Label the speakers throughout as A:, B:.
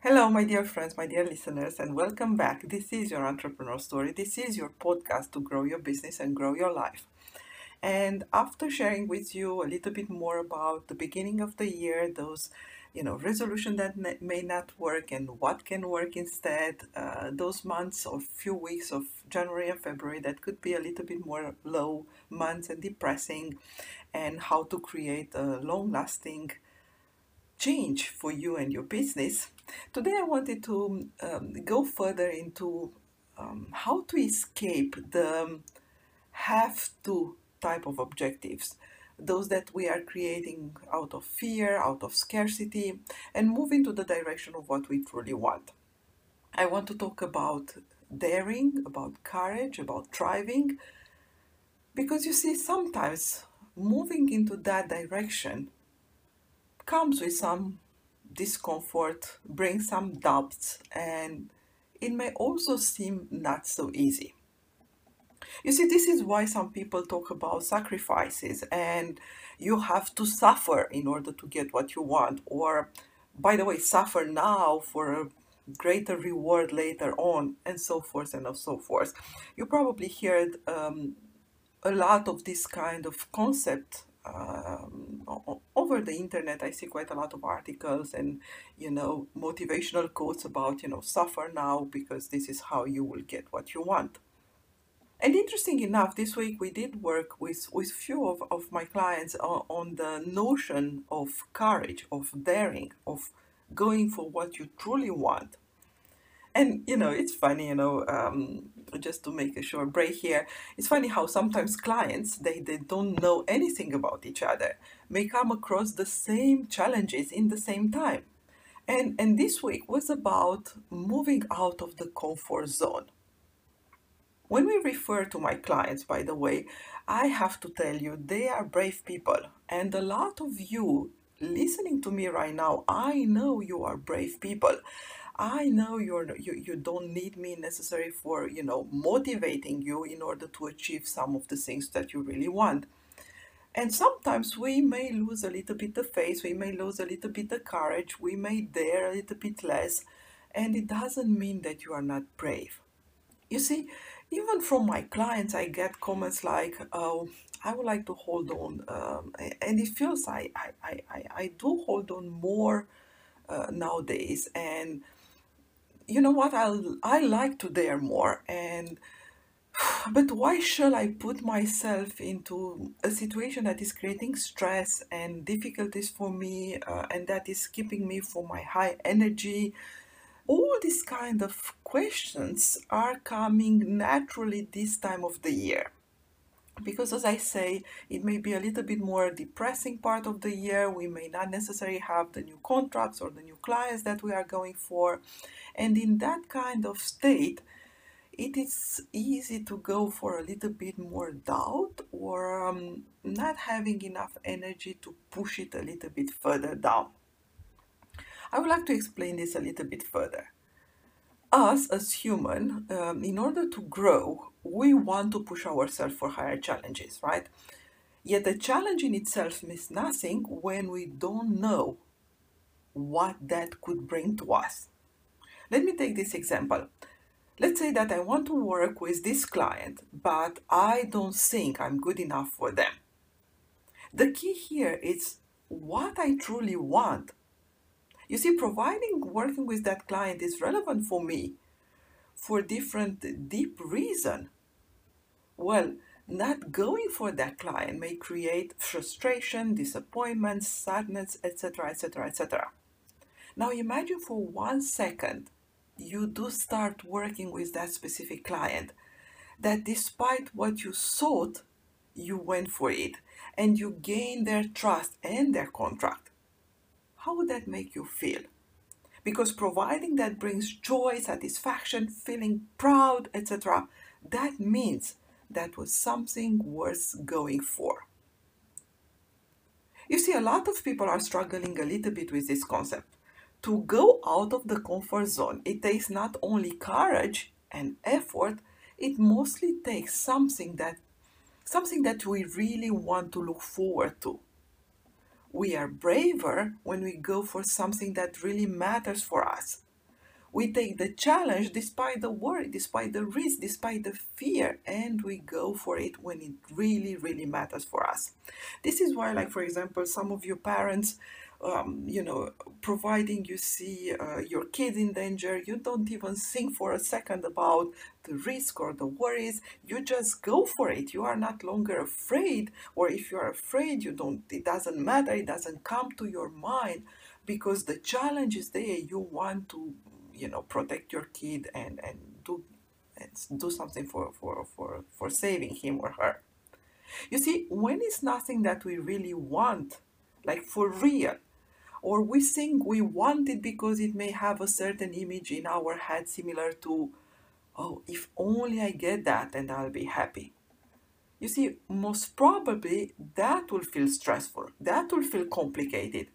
A: Hello, my dear friends, my dear listeners, and welcome back. This is your entrepreneur story. This is your podcast to grow your business and grow your life. And after sharing with you a little bit more about the beginning of the year, those you know resolution that may not work and what can work instead, uh, those months or few weeks of January and February that could be a little bit more low months and depressing, and how to create a long-lasting change for you and your business. Today, I wanted to um, go further into um, how to escape the have to type of objectives, those that we are creating out of fear, out of scarcity, and move into the direction of what we truly want. I want to talk about daring, about courage, about thriving, because you see, sometimes moving into that direction comes with some discomfort, brings some doubts, and it may also seem not so easy. You see, this is why some people talk about sacrifices and you have to suffer in order to get what you want, or by the way, suffer now for a greater reward later on, and so forth and so forth. You probably heard um, a lot of this kind of concept um, over the internet i see quite a lot of articles and you know motivational quotes about you know suffer now because this is how you will get what you want. And interesting enough this week we did work with with few of, of my clients on, on the notion of courage of daring of going for what you truly want. And you know it's funny you know um, just to make a short break here it's funny how sometimes clients they, they don't know anything about each other may come across the same challenges in the same time and and this week was about moving out of the comfort zone When we refer to my clients, by the way, I have to tell you, they are brave people. And a lot of you listening to me right now, I know you are brave people. I know you're you, you don't need me necessarily for you know motivating you in order to achieve some of the things that you really want. And sometimes we may lose a little bit of faith, we may lose a little bit of courage, we may dare a little bit less, and it doesn't mean that you are not brave. You see, even from my clients, I get comments like, "Oh, I would like to hold on," um, and it feels I, I, I, I do hold on more uh, nowadays, and you know what? I I like to dare more, and but why shall I put myself into a situation that is creating stress and difficulties for me, uh, and that is keeping me from my high energy? All these kind of questions are coming naturally this time of the year because as i say it may be a little bit more depressing part of the year. We may not necessarily have the new contracts or the new clients that we are going for. And in that kind of state it is easy to go for a little bit more doubt or um, not having enough energy to push it a little bit further down. I would like to explain this a little bit further us as human um, in order to grow we want to push ourselves for higher challenges right? Yet the challenge in itself means nothing when we don't know what that could bring to us. Let me take this example. Let's say that i want to work with this client but i don't think i'm good enough for them. The key here is what i truly want you see, providing working with that client is relevant for me for different deep reason. Well, not going for that client may create frustration, disappointment, sadness, etc., etc., etc. Now imagine for one second you do start working with that specific client that despite what you thought, you went for it and you gain their trust and their contract how would that make you feel? Because providing that brings joy, satisfaction, feeling proud, etc., that means that was something worth going for. You see, a lot of people are struggling a little bit with this concept. To go out of the comfort zone, it takes not only courage and effort, it mostly takes something that something that we really want to look forward to we are braver when we go for something that really matters for us. We take the challenge despite the worry, despite the risk, despite the fear, and we go for it when it really, really matters for us. This is why, like, for example, some of your parents um, you know, providing you see uh, your kid in danger, you don't even think for a second about the risk or the worries. You just go for it. You are not longer afraid, or if you are afraid, you don't. It doesn't matter. It doesn't come to your mind because the challenge is there. You want to, you know, protect your kid and and do and do something for for for for saving him or her. You see, when it's nothing that we really want, like for real, or we think we want it because it may have a certain image in our head similar to, oh, if only I get that and I'll be happy. You see, most probably that will feel stressful, that will feel complicated,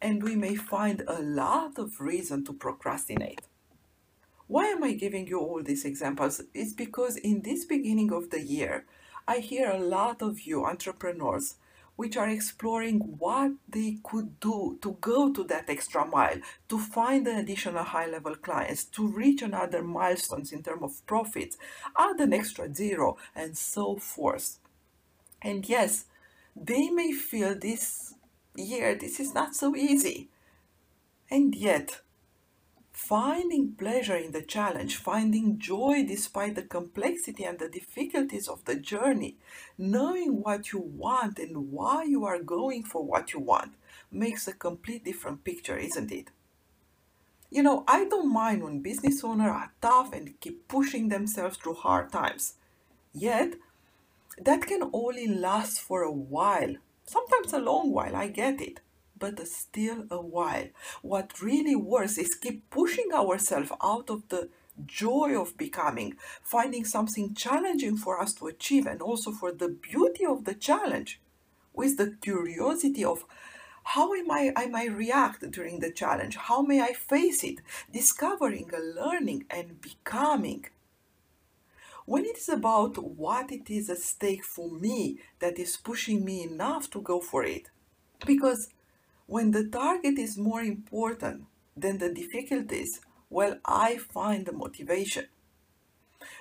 A: and we may find a lot of reason to procrastinate. Why am I giving you all these examples? It's because in this beginning of the year, I hear a lot of you entrepreneurs which are exploring what they could do to go to that extra mile, to find an additional high level clients, to reach another milestones in terms of profits, add an extra zero, and so forth. And yes, they may feel this year this is not so easy. And yet, finding pleasure in the challenge, finding joy despite the complexity and the difficulties of the journey, knowing what you want and why you are going for what you want makes a complete different picture, isn't it? You know, I don't mind when business owners are tough and keep pushing themselves through hard times. Yet, that can only last for a while, sometimes a long while, I get it but still a while. What really works is keep pushing ourselves out of the joy of becoming, finding something challenging for us to achieve, and also for the beauty of the challenge, with the curiosity of how am I, I might react during the challenge, how may I face it, discovering, learning, and becoming. When it is about what it is at stake for me that is pushing me enough to go for it, because when the target is more important than the difficulties, well, I find the motivation.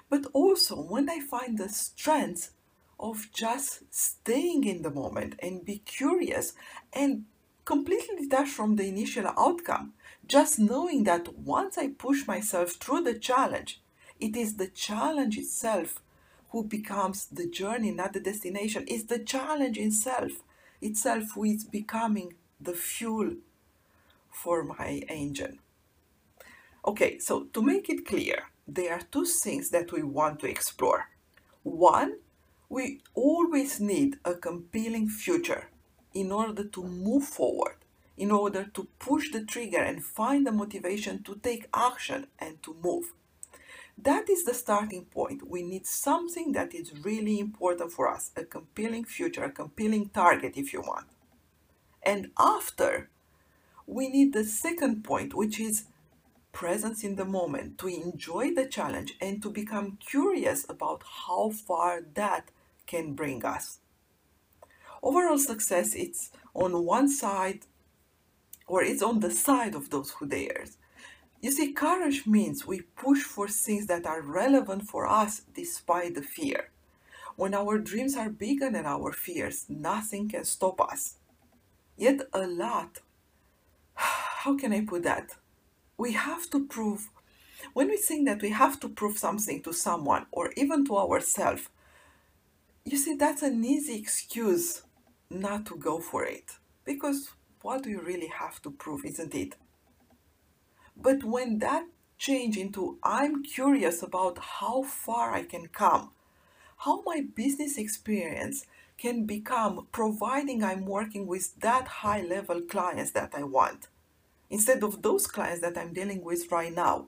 A: But also, when I find the strength of just staying in the moment and be curious and completely detached from the initial outcome, just knowing that once I push myself through the challenge, it is the challenge itself who becomes the journey, not the destination. It's the challenge itself, itself who is becoming the fuel for my engine. Okay, so to make it clear, there are two things that we want to explore. One, we always need a compelling future in order to move forward, in order to push the trigger and find the motivation to take action and to move. That is the starting point. We need something that is really important for us a compelling future, a compelling target, if you want. And after, we need the second point, which is presence in the moment, to enjoy the challenge and to become curious about how far that can bring us. Overall success, it's on one side, or it's on the side of those who dares. You see, courage means we push for things that are relevant for us despite the fear. When our dreams are bigger than our fears, nothing can stop us. Yet, a lot, how can I put that? We have to prove, when we think that we have to prove something to someone or even to ourselves, you see, that's an easy excuse not to go for it. Because what do you really have to prove, isn't it? But when that change into I'm curious about how far I can come, how my business experience can become providing I'm working with that high level clients that I want instead of those clients that I'm dealing with right now.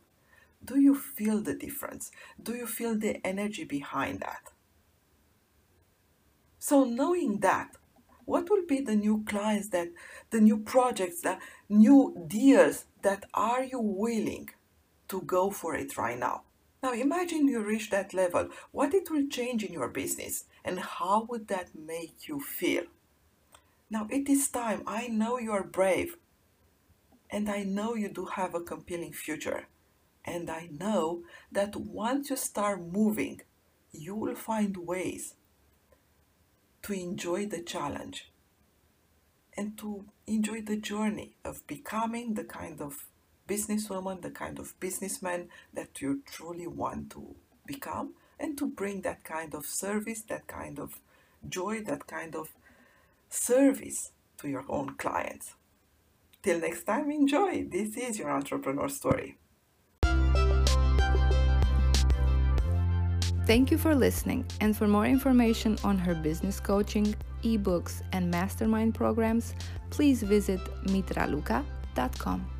A: Do you feel the difference? Do you feel the energy behind that? So, knowing that, what will be the new clients that the new projects the new deals that are you willing to go for it right now now imagine you reach that level what it will change in your business and how would that make you feel? Now it is time. I know you are brave. And i know you do have a compelling future. And i know that once you start moving you will find ways to enjoy the challenge and to enjoy the journey of becoming the kind of businesswoman, the kind of businessman that you truly want to become, and to bring that kind of service, that kind of joy, that kind of service to your own clients. Till next time, enjoy. This is your entrepreneur story.
B: Thank you for listening. And for more information on her business coaching, ebooks, and mastermind programs, please visit mitraluka.com.